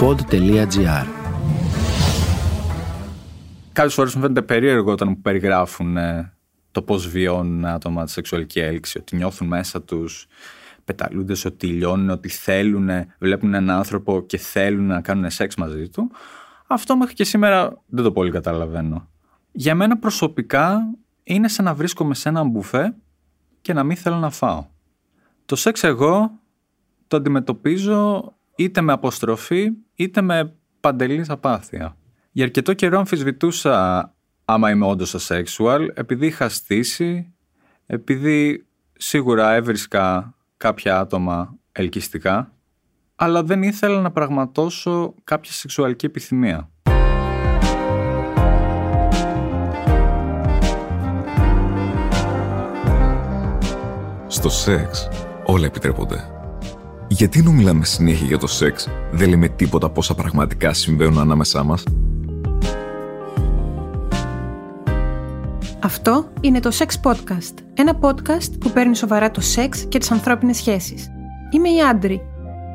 pod.gr Κάποιε φορέ μου φαίνεται περίεργο όταν μου περιγράφουν ε, το πώς βιώνουν άτομα τη σεξουαλική έλξη, ότι νιώθουν μέσα τους πεταλούνται, ότι λιώνουν, ότι θέλουν, βλέπουν έναν άνθρωπο και θέλουν να κάνουν σεξ μαζί του. Αυτό μέχρι και σήμερα δεν το πολύ καταλαβαίνω. Για μένα προσωπικά είναι σαν να βρίσκομαι σε ένα μπουφέ και να μην θέλω να φάω. Το σεξ εγώ το αντιμετωπίζω είτε με αποστροφή είτε με παντελή απάθεια. Για αρκετό καιρό αμφισβητούσα άμα είμαι όντως asexual επειδή είχα στήσει, επειδή σίγουρα έβρισκα κάποια άτομα ελκυστικά, αλλά δεν ήθελα να πραγματώσω κάποια σεξουαλική επιθυμία. Στο σεξ όλα επιτρέπονται. Γιατί να μιλάμε συνέχεια για το σεξ, δεν λέμε τίποτα πόσα πραγματικά συμβαίνουν ανάμεσά μας; Αυτό είναι το Sex Podcast, ένα podcast που παίρνει σοβαρά το σεξ και τις ανθρώπινες σχέσεις. Είμαι η Άντρη.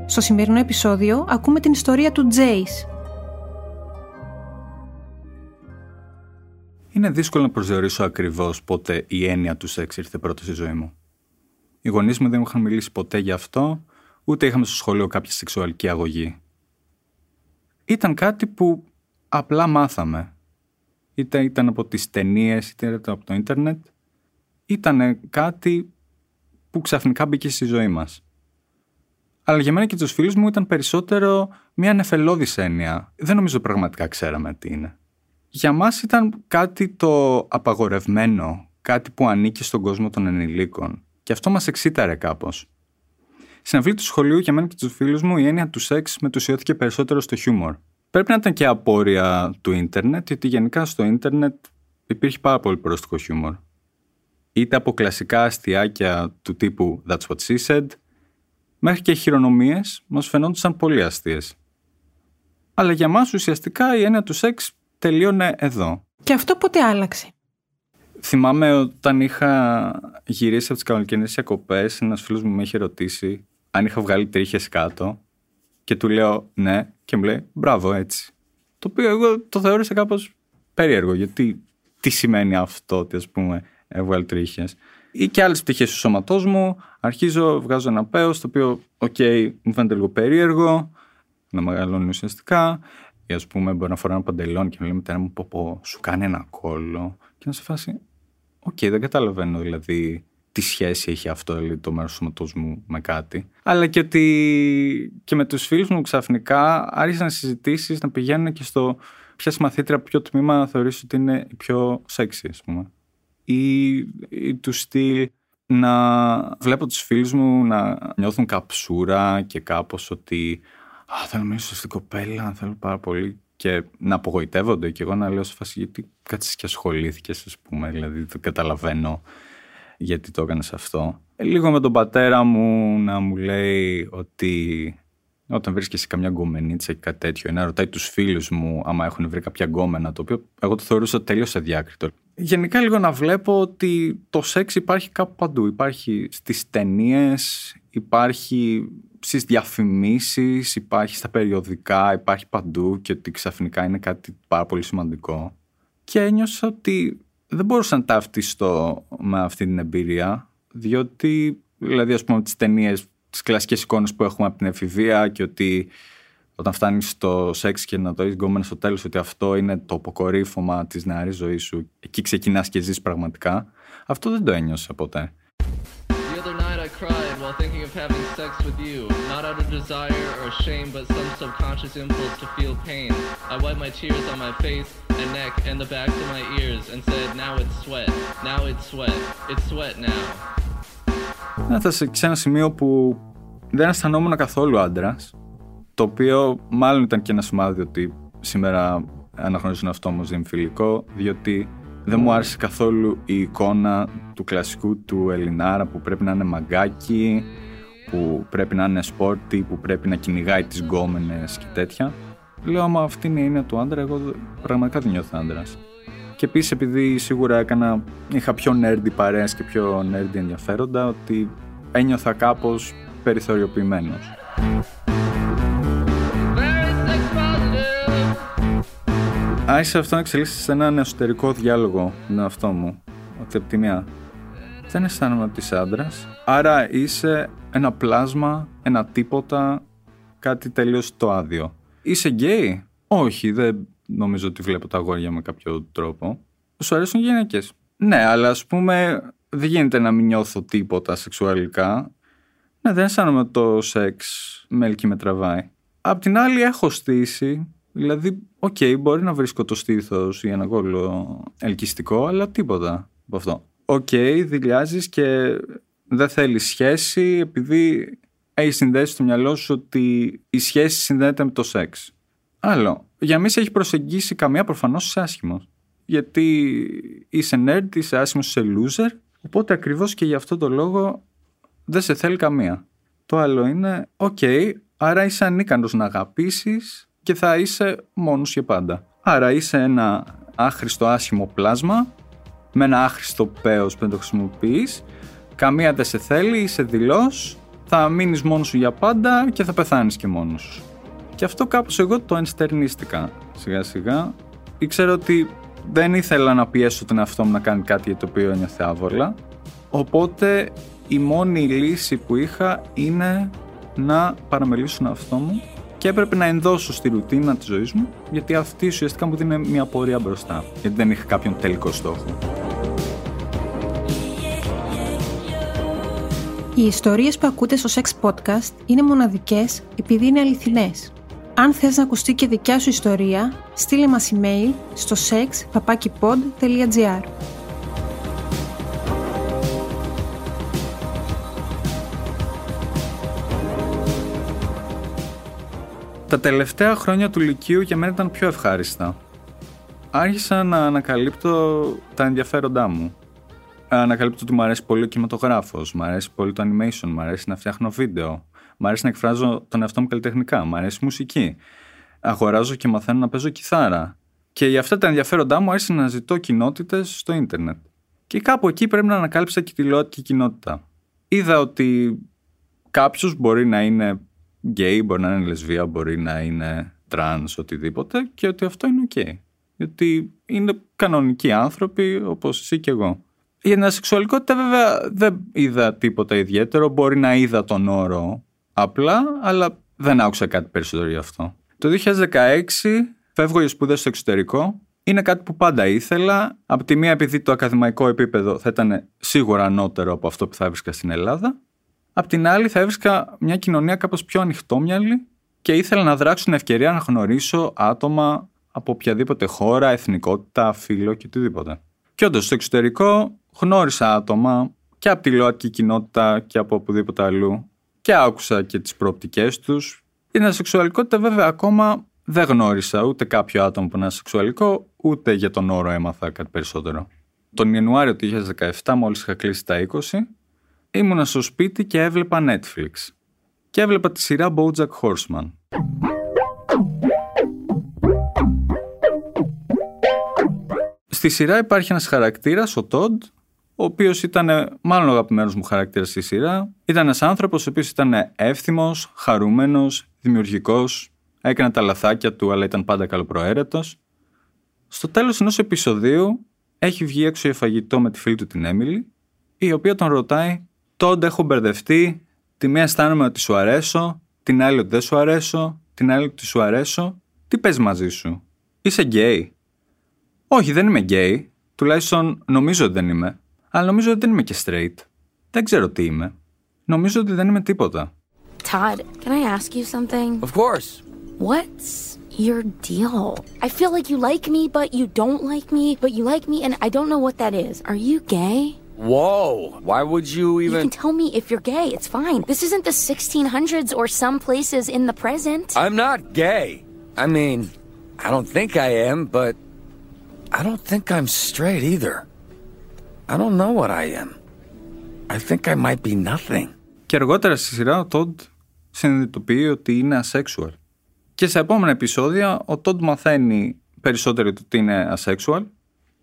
Στο σημερινό επεισόδιο ακούμε την ιστορία του Τζέις. Είναι δύσκολο να προσδιορίσω ακριβώς πότε η έννοια του σεξ ήρθε πρώτο στη ζωή μου. Οι γονείς μου δεν μου είχαν μιλήσει ποτέ γι' αυτό, ούτε είχαμε στο σχολείο κάποια σεξουαλική αγωγή. Ήταν κάτι που απλά μάθαμε. Είτε ήταν από τις ταινίες, είτε ήταν από το ίντερνετ. Ήταν κάτι που ξαφνικά μπήκε στη ζωή μας. Αλλά για μένα και τους φίλους μου ήταν περισσότερο μια νεφελώδης έννοια. Δεν νομίζω πραγματικά ξέραμε τι είναι. Για μας ήταν κάτι το απαγορευμένο, κάτι που ανήκει στον κόσμο των ενηλίκων. Και αυτό μας εξήταρε κάπως. Στην αυλή του σχολείου, για μένα και τους φίλους μου, η έννοια του σεξ μετουσιώθηκε περισσότερο στο χιούμορ. Πρέπει να ήταν και απόρρια του ίντερνετ, γιατί γενικά στο ίντερνετ υπήρχε πάρα πολύ πρόστιχο χιούμορ. Είτε από κλασικά αστιάκια του τύπου That's what she said, μέχρι και χειρονομίες μας φαινόντουσαν πολύ αστείες. Αλλά για μας ουσιαστικά η έννοια του σεξ τελείωνε εδώ. Και αυτό πότε άλλαξε; Θυμάμαι όταν είχα γυρίσει από τις καλοκαιρινές διακοπές, ένας φίλος μου με είχε ρωτήσει αν είχα βγάλει τρίχες κάτω και του λέω ναι και μου λέει μπράβο έτσι. Το οποίο εγώ το θεώρησα κάπως περίεργο γιατί τι σημαίνει αυτό ότι ας πούμε έβγαλε τρίχες. Ή και άλλες πτυχές του σώματός μου. Αρχίζω, βγάζω ένα πέος το οποίο, οκ, μου φαίνεται λίγο περίεργο, να μεγαλώνει ουσιαστικά. Ή ας πούμε, μπορεί να φορά ένα παντελόνι και να λέει μητέρα μου, πω, πω, σου κάνει ένα κώλο. Και να σε φάσει, οκ, δεν καταλαβαίνω δηλαδή τι σχέση έχει αυτό δηλαδή, το μέρος του σώματός μου με κάτι. Αλλά και ότι και με τους φίλους μου ξαφνικά άρχισαν συζητήσεις να πηγαίνουν και στο ποια συμμαθήτρια, ποιο τμήμα θεωρείς ότι είναι η πιο σεξι, ας πούμε. Ή, ή του στυλ να βλέπω τους φίλους μου να νιώθουν καψούρα και κάπως ότι «Α, θέλω να μιλήσω στην κοπέλα, θέλω πάρα πολύ» και να απογοητεύονται και εγώ να λέω σε φάση γιατί κάτσε και ασχολήθηκες, ας πούμε. Δηλαδή δεν καταλαβαίνω γιατί το έκανες αυτό. Ε, λίγο με τον πατέρα μου να μου λέει ότι όταν βρίσκεσαι καμιά γκομενίτσα ή κάτι τέτοιο, ή να ρωτάει τους φίλους μου άμα έχουν βρει κάποια γκόμενα, το οποίο εγώ το θεωρούσα τελείως αδιάκριτο. Γενικά λίγο να βλέπω ότι το σεξ υπάρχει κάπου παντού. Υπάρχει στις ταινίες, υπάρχει στις διαφημίσεις, υπάρχει στα περιοδικά, υπάρχει παντού και ότι ξαφνικά είναι κάτι πάρα πολύ σημαντικό. Και ένιωσα ότι δεν μπορούσα να ταυτιστώ με αυτή την εμπειρία, διότι, δηλαδή, ας πούμε, τις ταινίες, τις κλασικές εικόνες που έχουμε από την εφηβεία και ότι όταν φτάνεις στο σεξ και να το έχεις γκόμενο στο τέλος ότι αυτό είναι το αποκορύφωμα της νεαρής ζωής σου, εκεί ξεκινάς και ζεις πραγματικά, αυτό δεν το ένιωσα ποτέ. cried while thinking of having sex with you, not out of desire or shame, but some subconscious impulse to feel pain. I wiped my tears on my face and neck and the backs of my ears and said, now it's sweat, now it's sweat, it's sweat now. Έφτασε σε ένα σημείο που δεν αισθανόμουν καθόλου άντρα, το οποίο μάλλον ήταν και ένα σημάδι ότι σήμερα αναγνωρίζω τον αυτό μου δημοφιλικό, διότι δεν μου άρεσε καθόλου η εικόνα του κλασικού του Ελληνάρα που πρέπει να είναι μαγκάκι, που πρέπει να είναι σπόρτι, που πρέπει να κυνηγάει τις γκόμενες και τέτοια. Λέω, άμα αυτή είναι η έννοια του άντρα, εγώ πραγματικά δεν νιώθω άντρας. Και επίσης, επειδή σίγουρα έκανα, είχα πιο nerdy παρέες και πιο nerdy ενδιαφέροντα, ότι ένιωθα κάπως περιθωριοποιημένος. Άρχισε αυτό να εξελίσσεται σε έναν εσωτερικό διάλογο με τον εαυτό μου. Ότι από τη μία δεν αισθάνομαι ότι είσαι άντρας. Άρα είσαι ένα πλάσμα, ένα τίποτα, κάτι τελείως το άδειο. Είσαι γκέι; Όχι, δεν νομίζω ότι βλέπω τα αγόρια με κάποιο τρόπο. Σου αρέσουν οι γυναίκες; Ναι, αλλά ας πούμε δεν γίνεται να μην νιώθω τίποτα σεξουαλικά. Ναι, δεν αισθάνομαι το σεξ με με τραβάει. Απ' την άλλη έχω στήσει, δηλαδή, OK, okay, μπορεί να βρίσκω το στήθος ή ένα κώλο ελκυστικό, αλλά τίποτα από αυτό. OK, okay, δειλιάζεις και δεν θέλεις σχέση επειδή έχεις συνδέσει στο μυαλό σου ότι η σχέση συνδέεται με το σεξ. Άλλο. Για μη σε έχει προσεγγίσει καμία προφανώς είσαι άσχημος. Γιατί είσαι nerd, είσαι άσχημος, είσαι loser. Οπότε ακριβώς και γι' αυτό το λόγο δεν σε θέλει καμία. Το άλλο είναι, οκ, άρα είσαι ανίκανος να αγαπήσεις και θα είσαι μόνος για πάντα. Άρα είσαι ένα άχρηστο άσχημο πλάσμα με ένα άχρηστο πέος που δεν το χρησιμοποιείς. Καμία δεν σε θέλει, είσαι δειλός, θα μείνεις μόνος σου για πάντα και θα πεθάνεις και μόνος σου. Και αυτό κάπως εγώ το ενστερνίστηκα σιγά σιγά. Ήξερα ότι δεν ήθελα να πιέσω τον εαυτό μου να κάνει κάτι για το οποίο ένιωθε άβολα. Οπότε η μόνη λύση που είχα είναι να παραμελήσω τον εαυτό μου και έπρεπε να ενδώσω στη ρουτίνα της ζωής μου γιατί αυτή ουσιαστικά μου δίνει μια πορεία μπροστά γιατί δεν είχα κάποιον τελικό στόχο. Οι ιστορίες που ακούτε στο Sex Podcast είναι μοναδικές επειδή είναι αληθινές. Αν θες να ακουστεί και δικιά σου ιστορία, στείλε μας email στο sex.papakipod.gr Τα τελευταία χρόνια του Λυκείου για μένα ήταν πιο ευχάριστα. Άρχισα να ανακαλύπτω τα ενδιαφέροντά μου. Ανακαλύπτω ότι μου αρέσει πολύ ο κινηματογράφος, μου αρέσει πολύ το animation, μου αρέσει να φτιάχνω βίντεο, μου αρέσει να εκφράζω τον εαυτό μου καλλιτεχνικά, μου αρέσει η μουσική. Αγοράζω και μαθαίνω να παίζω κιθάρα. Και για αυτά τα ενδιαφέροντά μου άρχισα να ζητώ κοινότητες στο ίντερνετ. Και κάπου εκεί πρέπει να ανακάλυψα και τη ΛΟΑΤΚΙ κοινότητα. Είδα ότι κάποιος μπορεί να είναι γκέι, μπορεί να είναι λεσβία, μπορεί να είναι τρανς, οτιδήποτε και ότι αυτό είναι οκ. Γιατί είναι κανονικοί άνθρωποι όπως εσύ και εγώ. Για την ασεξουαλικότητα βέβαια δεν είδα τίποτα ιδιαίτερο, μπορεί να είδα τον όρο απλά, αλλά δεν άκουσα κάτι περισσότερο γι' αυτό. Το 2016 φεύγω για σπουδές στο εξωτερικό. Είναι κάτι που πάντα ήθελα. Από τη μία επειδή το ακαδημαϊκό επίπεδο θα ήταν σίγουρα ανώτερο από αυτό που θα έβρισκα στην Ελλάδα. Απ' την άλλη θα έβρισκα μια κοινωνία κάπως πιο ανοιχτόμυαλη και ήθελα να δράξω την ευκαιρία να γνωρίσω άτομα από οποιαδήποτε χώρα, εθνικότητα, φύλλο και οτιδήποτε. Και όντως στο εξωτερικό γνώρισα άτομα και από τη ΛΟΑΤΚΙ κοινότητα και από οπουδήποτε αλλού και άκουσα και τις προοπτικές τους. Η σεξουαλικότητα βέβαια ακόμα δεν γνώρισα ούτε κάποιο άτομο που είναι σεξουαλικό, ούτε για τον όρο έμαθα κάτι περισσότερο. Τον Ιανουάριο του 2017, μόλις είχα κλείσει τα 20, ήμουνα στο σπίτι και έβλεπα Netflix. Και έβλεπα τη σειρά BoJack Horseman. Στη σειρά υπάρχει ένας χαρακτήρας, ο Todd, ο οποίος ήταν μάλλον ο αγαπημένος μου χαρακτήρας στη σειρά. Ήταν ένας άνθρωπος ο οποίος ήταν εύθυμος, χαρούμενος, δημιουργικός, έκανε τα λαθάκια του αλλά ήταν πάντα καλοπροαίρετος. Στο τέλος ενός επεισοδίου έχει βγει έξω για φαγητό με τη φίλη του την Έμιλι, η οποία τον ρωτάει τότε έχω μπερδευτεί. Τη μία αισθάνομαι ότι σου αρέσω, την άλλη ότι δεν σου αρέσω, την άλλη ότι σου αρέσω. Τι παίζει μαζί σου, Είσαι γκέι. Όχι, δεν είμαι γκέι. Τουλάχιστον νομίζω ότι δεν είμαι. Αλλά νομίζω ότι δεν είμαι και straight. Δεν ξέρω τι είμαι. Νομίζω ότι δεν είμαι τίποτα. Todd, can I ask you something? Of course. What's your deal? I feel like you like me, but you don't like me, but you like me, and I don't know what that is. Are you gay? Whoa, why would you even. You can tell me if you're gay. It's fine. This isn't the 1600s or some places in the present. I'm not gay. I mean, I don't think I am, but I don't think I'm straight either. I don't know what I am. I think I might be nothing. Και αργότερα στη σειρά ο Τόντ συνειδητοποιεί ότι είναι asexual. Και σε επόμενα επεισόδια ο Τόντ μαθαίνει περισσότερο ότι είναι asexual.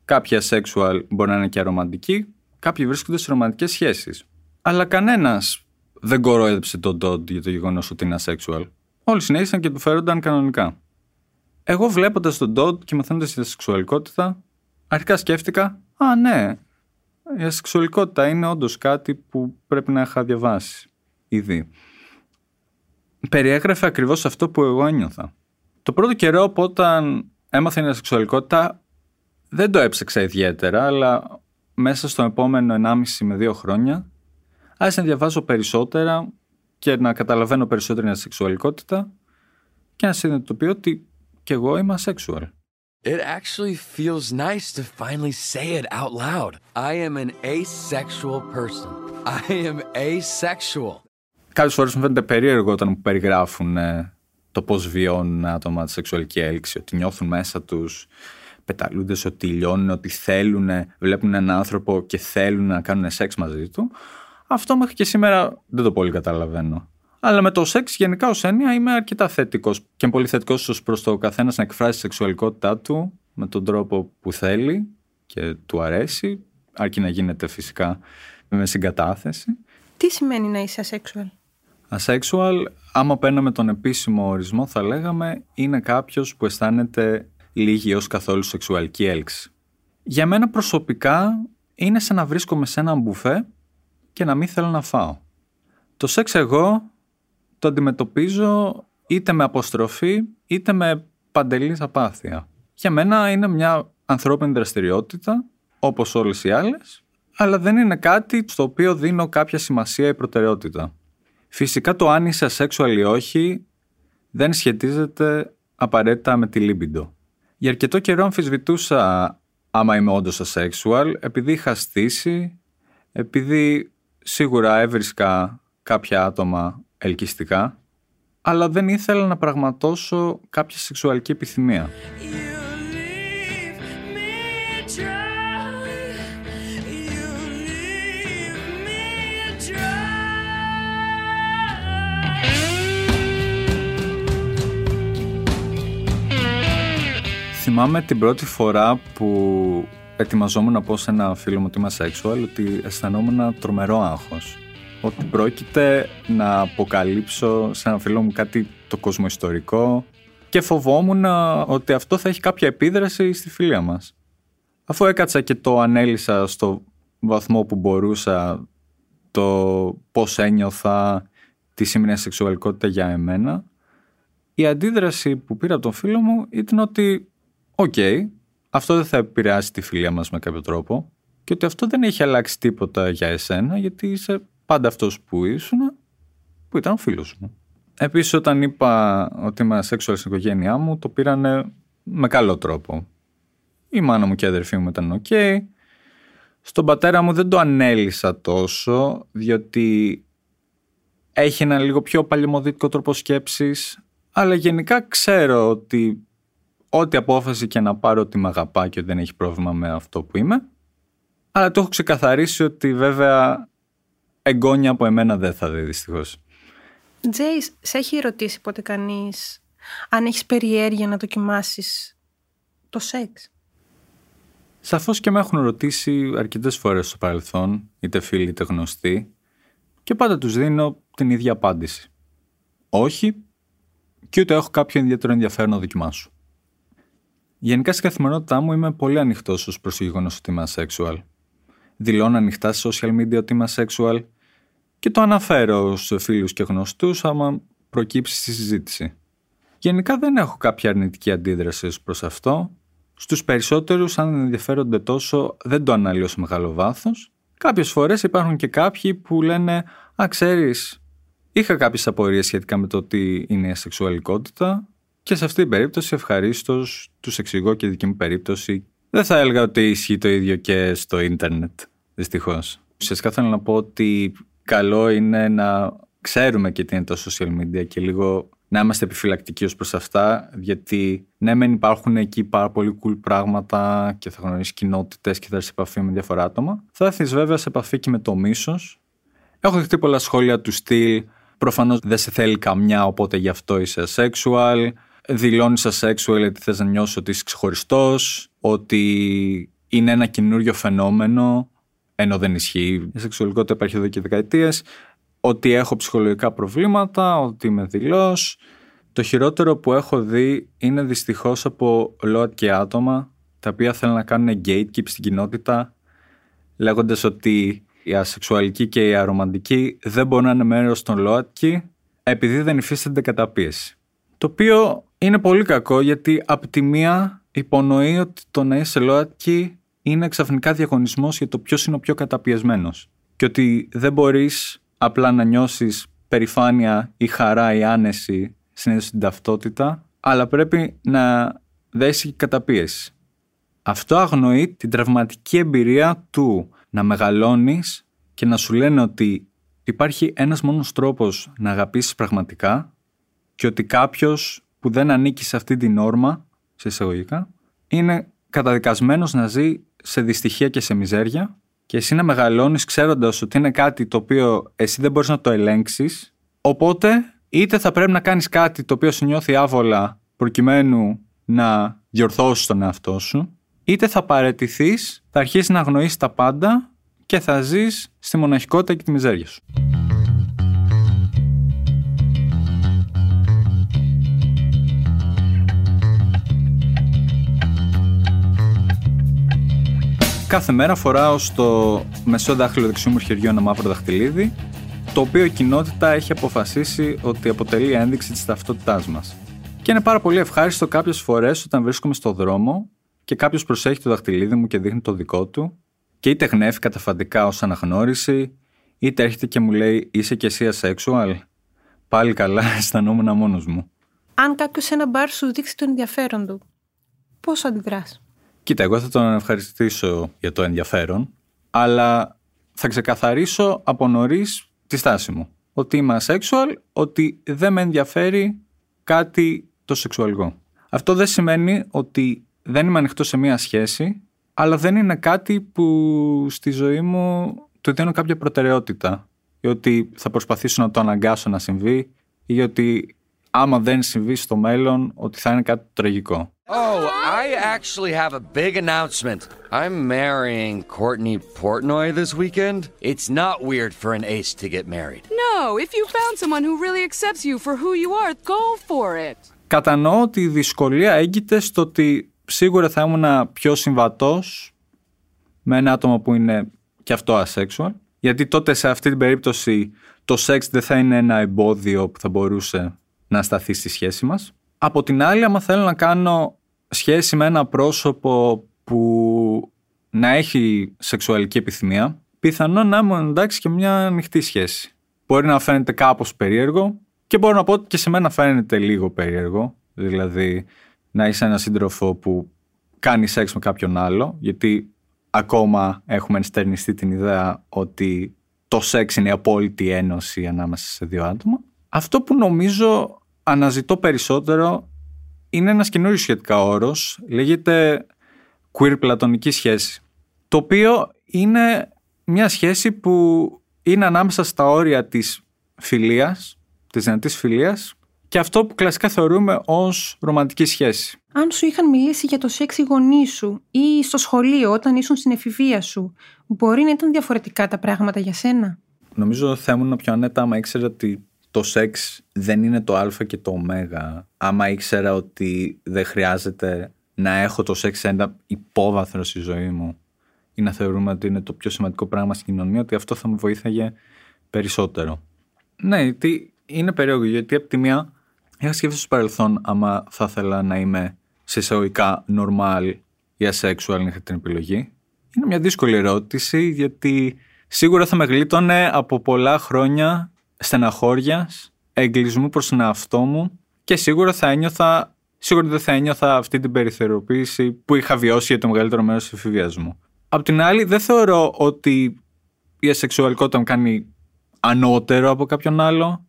Κάποιοι asexual μπορεί να είναι και αρωμαντικοί, κάποιοι βρίσκονται σε ρομαντικές σχέσεις. Αλλά κανένας δεν κορόιδεψε τον Ντόντ για το γεγονός ότι είναι asexual. Όλοι συνέχισαν και του φέρονταν κανονικά. Εγώ βλέποντας τον Ντότ και μαθαίνοντας τη σεξουαλικότητα, αρχικά σκέφτηκα, Α, ναι, η ασεξουαλικότητα είναι όντως κάτι που πρέπει να είχα διαβάσει ήδη. Περιέγραφε ακριβώς αυτό που εγώ ένιωθα. Το πρώτο καιρό που όταν έμαθα η σεξουαλικότητα δεν το έψαξα ιδιαίτερα, αλλά μέσα στο επόμενο 1,5 με 2 χρόνια άρχισα να διαβάζω περισσότερα και να καταλαβαίνω περισσότερο για σεξουαλικότητα και να συνειδητοποιώ ότι και εγώ είμαι asexual. It actually feels nice to finally say it out loud. I am an asexual person. I am asexual. Κάποιες φορές μου φαίνεται περίεργο όταν μου περιγράφουν ε, το πώς βιώνουν άτομα τη σεξουαλική έλξη, ότι νιώθουν μέσα τους πεταλούνται ότι λιώνουν, ότι θέλουν, βλέπουν έναν άνθρωπο και θέλουν να κάνουν σεξ μαζί του. Αυτό μέχρι και σήμερα δεν το πολύ καταλαβαίνω. Αλλά με το σεξ γενικά ως έννοια είμαι αρκετά θετικός και πολύ θετικός ως προς το καθένας να εκφράσει τη σεξουαλικότητά του με τον τρόπο που θέλει και του αρέσει, αρκεί να γίνεται φυσικά με συγκατάθεση. Τι σημαίνει να είσαι asexual? Asexual, άμα παίρναμε τον επίσημο ορισμό, θα λέγαμε είναι κάποιος που αισθάνεται λίγη ως καθόλου σεξουαλική έλξη. Για μένα προσωπικά είναι σαν να βρίσκομαι σε ένα μπουφέ και να μην θέλω να φάω. Το σεξ εγώ το αντιμετωπίζω είτε με αποστροφή είτε με παντελής απάθεια. Για μένα είναι μια ανθρώπινη δραστηριότητα όπως όλες οι άλλες αλλά δεν είναι κάτι στο οποίο δίνω κάποια σημασία ή προτεραιότητα. Φυσικά το αν είσαι asexual ή όχι δεν σχετίζεται απαραίτητα με τη λίμπιντο. Για αρκετό καιρό αμφισβητούσα άμα είμαι όντως asexual επειδή είχα στήσει, επειδή σίγουρα έβρισκα κάποια άτομα ελκυστικά, αλλά δεν ήθελα να πραγματώσω κάποια σεξουαλική επιθυμία. Θυμάμαι την πρώτη φορά που ετοιμαζόμουν να πω σε ένα φίλο μου ότι είμαι sexual ότι αισθανόμουν τρομερό άγχος ότι πρόκειται να αποκαλύψω σε ένα φίλο μου κάτι το κοσμοϊστορικό και φοβόμουν ότι αυτό θα έχει κάποια επίδραση στη φιλία μας. Αφού έκατσα και το ανέλυσα στο βαθμό που μπορούσα το πώς ένιωθα τι σημαίνει ασεξουαλικότητα για εμένα, η αντίδραση που πήρα από τον φίλο μου ήταν ότι οκ, αυτό δεν θα επηρεάσει τη φιλία μας με κάποιο τρόπο και ότι αυτό δεν έχει αλλάξει τίποτα για εσένα γιατί είσαι πάντα αυτός που ήσουν που ήταν ο φίλος μου. Επίσης όταν είπα ότι είμαι asexual στην οικογένειά μου το πήρανε με καλό τρόπο. Η μάνα μου και η αδερφή μου ήταν οκ. Στον πατέρα μου δεν το ανέλυσα τόσο διότι έχει ένα λίγο πιο παλαιομοδίτικο τρόπο σκέψης αλλά γενικά ξέρω ότι ό,τι απόφαση και να πάρω ότι με αγαπά και ότι δεν έχει πρόβλημα με αυτό που είμαι. Αλλά το έχω ξεκαθαρίσει ότι βέβαια εγγόνια από εμένα δεν θα δει δυστυχώς. Τζέις, σε έχει ρωτήσει ποτέ κανείς αν έχεις περιέργεια να δοκιμάσεις το σεξ; Σαφώς και με έχουν ρωτήσει αρκετές φορές στο παρελθόν, είτε φίλοι είτε γνωστοί, και πάντα τους δίνω την ίδια απάντηση. Όχι, και ούτε έχω κάποιο ιδιαίτερο ενδιαφέρον να δοκιμάσω. Γενικά στην καθημερινότητά μου είμαι πολύ ανοιχτός ως προς το γεγονός ότι είμαι asexual. Δηλώνω ανοιχτά σε social media ότι είμαι asexual και το αναφέρω στους φίλους και γνωστούς άμα προκύψει στη συζήτηση. Γενικά δεν έχω κάποια αρνητική αντίδραση προς αυτό. Στους περισσότερους, αν ενδιαφέρονται τόσο, δεν το αναλύω σε μεγάλο βάθος. Κάποιες φορές υπάρχουν και κάποιοι που λένε Α, ξέρεις, είχα κάποιες απορίες σχετικά με το τι είναι η ασεξουαλικότητα και σε αυτή την περίπτωση ευχαρίστως τους εξηγώ και δική μου περίπτωση. Δεν θα έλεγα ότι ισχύει το ίδιο και στο ίντερνετ, δυστυχώς. Ουσιαστικά θέλω να πω ότι καλό είναι να ξέρουμε και τι είναι το social media και λίγο να είμαστε επιφυλακτικοί ως προς αυτά, γιατί ναι, μεν υπάρχουν εκεί πάρα πολύ cool πράγματα και θα γνωρίσει κοινότητες και θα έρθεις σε επαφή με διάφορα άτομα. Θα έρθεις βέβαια σε επαφή και με το μίσος. Έχω δεχτεί πολλά σχόλια του στυλ. Προφανώς δεν σε θέλει καμιά, οπότε γι' αυτό είσαι sexual δηλώνεις asexual γιατί θες να νιώσει ότι είσαι ξεχωριστός, ότι είναι ένα καινούριο φαινόμενο, ενώ δεν ισχύει. Η σεξουαλικότητα υπάρχει εδώ και δεκαετίες. Ότι έχω ψυχολογικά προβλήματα, ότι είμαι δηλό. Το Το χειρότερο που έχω δει είναι δυστυχώς από ΛΟΑΤ και άτομα τα οποία θέλουν να κάνουν gatekeep στην κοινότητα λέγοντας ότι η ασεξουαλική και η αρομαντική δεν μπορούν να είναι μέρος των ΛΟΑΤΚΙ επειδή δεν υφίστανται καταπίεση. Το οποίο είναι πολύ κακό γιατί από τη μία υπονοεί ότι το να είσαι ΛΟΑΤΚΙ είναι ξαφνικά διαγωνισμός για το ποιος είναι ο πιο καταπιεσμένος και ότι δεν μπορείς απλά να νιώσεις περηφάνεια ή χαρά ή άνεση συνέδεση στην ταυτότητα, αλλά πρέπει να δέσει και καταπίεση. Αυτό αγνοεί την τραυματική εμπειρία του να μεγαλώνεις και να σου λένε ότι υπάρχει ένας μόνος τρόπος να αγαπήσεις πραγματικά και ότι κάποιος που δεν ανήκει σε αυτή την όρμα, σε εισαγωγικά, είναι καταδικασμένος να ζει σε δυστυχία και σε μιζέρια και εσύ να μεγαλώνεις ξέροντας ότι είναι κάτι το οποίο εσύ δεν μπορείς να το ελέγξεις οπότε είτε θα πρέπει να κάνεις κάτι το οποίο σου νιώθει άβολα προκειμένου να διορθώσεις τον εαυτό σου είτε θα παρετηθείς, θα αρχίσεις να αγνοείς τα πάντα και θα ζεις στη μοναχικότητα και τη μιζέρια σου. Κάθε μέρα φοράω στο μεσό δάχτυλο δεξιού μου χεριού ένα μαύρο δαχτυλίδι, το οποίο η κοινότητα έχει αποφασίσει ότι αποτελεί ένδειξη της ταυτότητάς μας. Και είναι πάρα πολύ ευχάριστο κάποιες φορές όταν βρίσκομαι στο δρόμο και κάποιος προσέχει το δαχτυλίδι μου και δείχνει το δικό του και είτε γνέφει καταφαντικά ως αναγνώριση, είτε έρχεται και μου λέει είσαι και εσύ asexual. Πάλι καλά, αισθανόμουν μόνος μου. Αν κάποιος σε ένα μπαρ σου δείξει το ενδιαφέρον του, πώς αντιδράς; Κοίτα, εγώ θα τον ευχαριστήσω για το ενδιαφέρον, αλλά θα ξεκαθαρίσω από νωρίς τη στάση μου. Ότι είμαι asexual, ότι δεν με ενδιαφέρει κάτι το σεξουαλικό. Αυτό δεν σημαίνει ότι δεν είμαι ανοιχτός σε μία σχέση, αλλά δεν είναι κάτι που στη ζωή μου του δίνω κάποια προτεραιότητα. Ή ότι θα προσπαθήσω να το αναγκάσω να συμβεί, ή ότι άμα δεν συμβεί στο μέλλον, ότι θα είναι κάτι τραγικό. Oh, I actually have a big announcement. I'm marrying Courtney Portnoy this weekend. It's not weird for an ace to get married. No, if you found someone who really accepts you for who you are, go for it. Κατανοώ ότι η δυσκολία έγκυται στο ότι σίγουρα θα ήμουν πιο συμβατός με ένα άτομο που είναι και αυτό asexual, γιατί τότε σε αυτή την περίπτωση το σεξ δεν θα είναι ένα εμπόδιο που θα μπορούσε να σταθεί στη σχέση μας. Από την άλλη, άμα θέλω να κάνω σχέση με ένα πρόσωπο που να έχει σεξουαλική επιθυμία, πιθανόν να είμαι εντάξει και μια ανοιχτή σχέση. Μπορεί να φαίνεται κάπως περίεργο και μπορώ να πω ότι και σε μένα φαίνεται λίγο περίεργο. Δηλαδή, να είσαι ένα σύντροφο που κάνει σεξ με κάποιον άλλο, γιατί ακόμα έχουμε ενστερνιστεί την ιδέα ότι το σεξ είναι η απόλυτη ένωση ανάμεσα σε δύο άτομα. Αυτό που νομίζω αναζητώ περισσότερο είναι ένας καινούριος σχετικά όρος, λέγεται queer πλατωνική σχέση, το οποίο είναι μια σχέση που είναι ανάμεσα στα όρια της φιλίας, της δυνατής φιλίας και αυτό που κλασικά θεωρούμε ως ρομαντική σχέση. Αν σου είχαν μιλήσει για το σεξ οι γονείς σου ή στο σχολείο όταν ήσουν στην εφηβεία σου, μπορεί να ήταν διαφορετικά τα πράγματα για σένα; Νομίζω θα ήμουν πιο ανέτα άμα ήξερα ότι το σεξ δεν είναι το α και το ω. Άμα ήξερα ότι δεν χρειάζεται να έχω το σεξ σε ένα υπόβαθρο στη ζωή μου ή να θεωρούμε ότι είναι το πιο σημαντικό πράγμα στην κοινωνία, ότι αυτό θα με βοήθαγε περισσότερο. Ναι, τι είναι περίεργο γιατί από τη μία είχα σκεφτεί στο παρελθόν άμα θα ήθελα να είμαι σε εισαγωγικά normal ή asexual αν είχα την επιλογή. Είναι μια δύσκολη ερώτηση γιατί σίγουρα θα με γλίτωνε από πολλά χρόνια στεναχώριας, εγκλισμού προς τον εαυτό μου και σίγουρα θα ένιωθα, σίγουρα δεν θα ένιωθα αυτή την περιθωριοποίηση που είχα βιώσει για το μεγαλύτερο μέρος της εφηβείας μου. Απ' την άλλη δεν θεωρώ ότι η ασεξουαλικότητα μου κάνει ανώτερο από κάποιον άλλο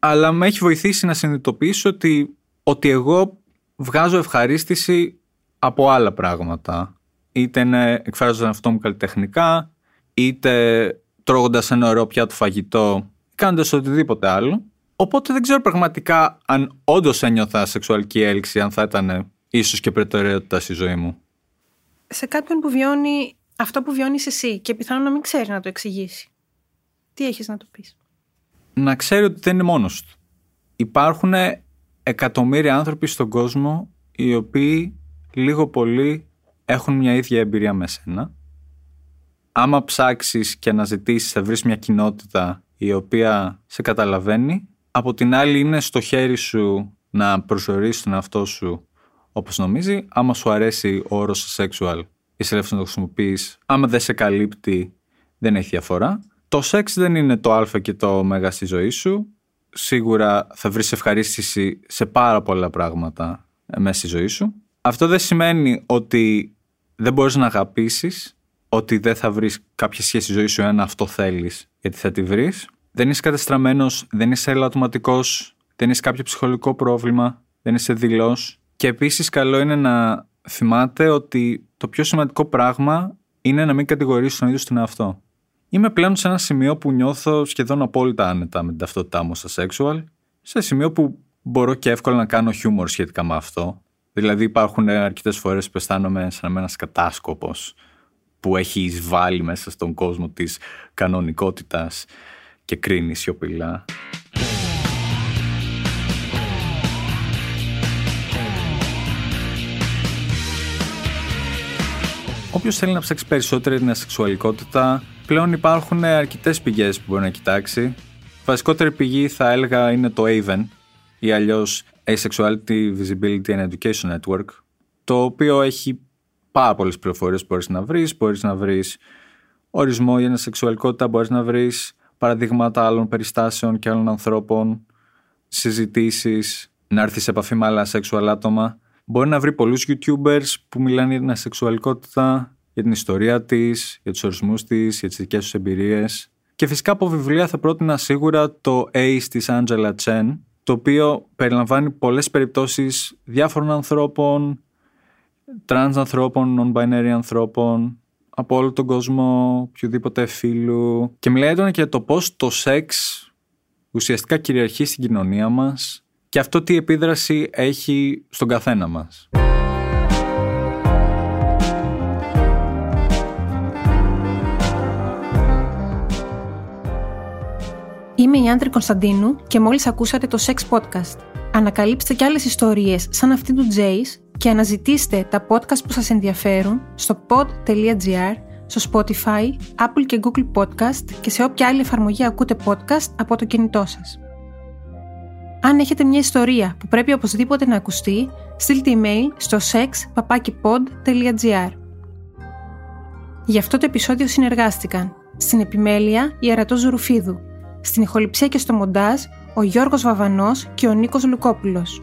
αλλά με έχει βοηθήσει να συνειδητοποιήσω ότι, ότι εγώ βγάζω ευχαρίστηση από άλλα πράγματα. Είτε είναι εκφράζοντας αυτό μου καλλιτεχνικά, είτε τρώγοντας ένα ωραίο πιάτο φαγητό, κάνοντα οτιδήποτε άλλο. Οπότε δεν ξέρω πραγματικά αν όντως ένιωθα σεξουαλική έλξη, αν θα ήταν ίσως και προτεραιότητα στη ζωή μου. Σε κάποιον που βιώνει αυτό που βιώνεις εσύ και πιθανόν να μην ξέρει να το εξηγήσει. Τι έχεις να του πεις; Να ξέρει ότι δεν είναι μόνος του. Υπάρχουν εκατομμύρια άνθρωποι στον κόσμο οι οποίοι λίγο πολύ έχουν μια ίδια εμπειρία με σένα. Άμα ψάξεις και αναζητήσεις θα βρεις μια κοινότητα η οποία σε καταλαβαίνει. Από την άλλη είναι στο χέρι σου να προσορίσεις τον εαυτό σου όπως νομίζει. Άμα σου αρέσει ο όρος sexual είσαι ελεύθερος να το χρησιμοποιείς. Άμα δεν σε καλύπτει δεν έχει διαφορά. Το σεξ δεν είναι το α και το ω στη ζωή σου. Σίγουρα θα βρεις ευχαρίστηση σε πάρα πολλά πράγματα μέσα στη ζωή σου. Αυτό δεν σημαίνει ότι δεν μπορείς να αγαπήσεις, ότι δεν θα βρεις κάποια σχέση στη ζωή σου αν αυτό θέλεις, γιατί θα τη βρεις. Δεν είσαι κατεστραμμένος, δεν είσαι ελαττωματικός, δεν είσαι κάποιο ψυχολογικό πρόβλημα, δεν είσαι δηλός. Και επίσης καλό είναι να θυμάται ότι το πιο σημαντικό πράγμα είναι να μην κατηγορήσεις τον ίδιο τον εαυτό. Είμαι πλέον σε ένα σημείο που νιώθω σχεδόν απόλυτα άνετα με την ταυτότητά μου στα sexual, σε σημείο που μπορώ και εύκολα να κάνω χιούμορ σχετικά με αυτό. Δηλαδή υπάρχουν αρκετές φορές που αισθάνομαι σαν ένας κατάσκοπος που έχει εισβάλει μέσα στον κόσμο της κανονικότητας και κρίνει σιωπηλά. Όποιος θέλει να ψάξει περισσότερο την ασεξουαλικότητα, πλέον υπάρχουν αρκετές πηγές που μπορεί να κοιτάξει. Βασικότερη πηγή θα έλεγα είναι το AVEN ή αλλιώς Asexuality Visibility and Education Network, το οποίο έχει πάρα πολλές πληροφορίες που μπορείς να βρεις. Μπορείς να βρεις ορισμό για σεξουαλικότητα, μπορείς να βρεις παραδείγματα άλλων περιστάσεων και άλλων ανθρώπων, συζητήσεις, να έρθεις σε επαφή με άλλα sexual άτομα. Μπορεί να βρει πολλούς YouTubers που μιλάνε για την ασεξουαλικότητα, για την ιστορία της, για τους ορισμούς της, για τις δικές τους εμπειρίες. Και φυσικά από βιβλία θα πρότεινα σίγουρα το Ace της Angela Chen, το οποίο περιλαμβάνει πολλές περιπτώσεις διάφορων ανθρώπων, τρανς ανθρώπων, non-binary ανθρώπων, από όλο τον κόσμο, οποιουδήποτε φύλου. Και μιλάει έντονα και για το πώς το σεξ ουσιαστικά κυριαρχεί στην κοινωνία μας και αυτό τι επίδραση έχει στον καθένα μας. Είμαι η Άντρη Κωνσταντίνου και μόλις ακούσατε το Sex Podcast. Ανακαλύψτε και άλλες ιστορίες σαν αυτή του Jace και αναζητήστε τα podcast που σας ενδιαφέρουν στο pod.gr, στο Spotify, Apple και Google Podcast και σε όποια άλλη εφαρμογή ακούτε podcast από το κινητό σας. Αν έχετε μια ιστορία που πρέπει οπωσδήποτε να ακουστεί, στείλτε email στο sexpapakipod.gr Γι' αυτό το επεισόδιο συνεργάστηκαν στην επιμέλεια η Αρατός Ρουφίδου, στην ηχοληψία και στο μοντάζ ο Γιώργος Βαβανός και ο Νίκος Λουκόπουλος.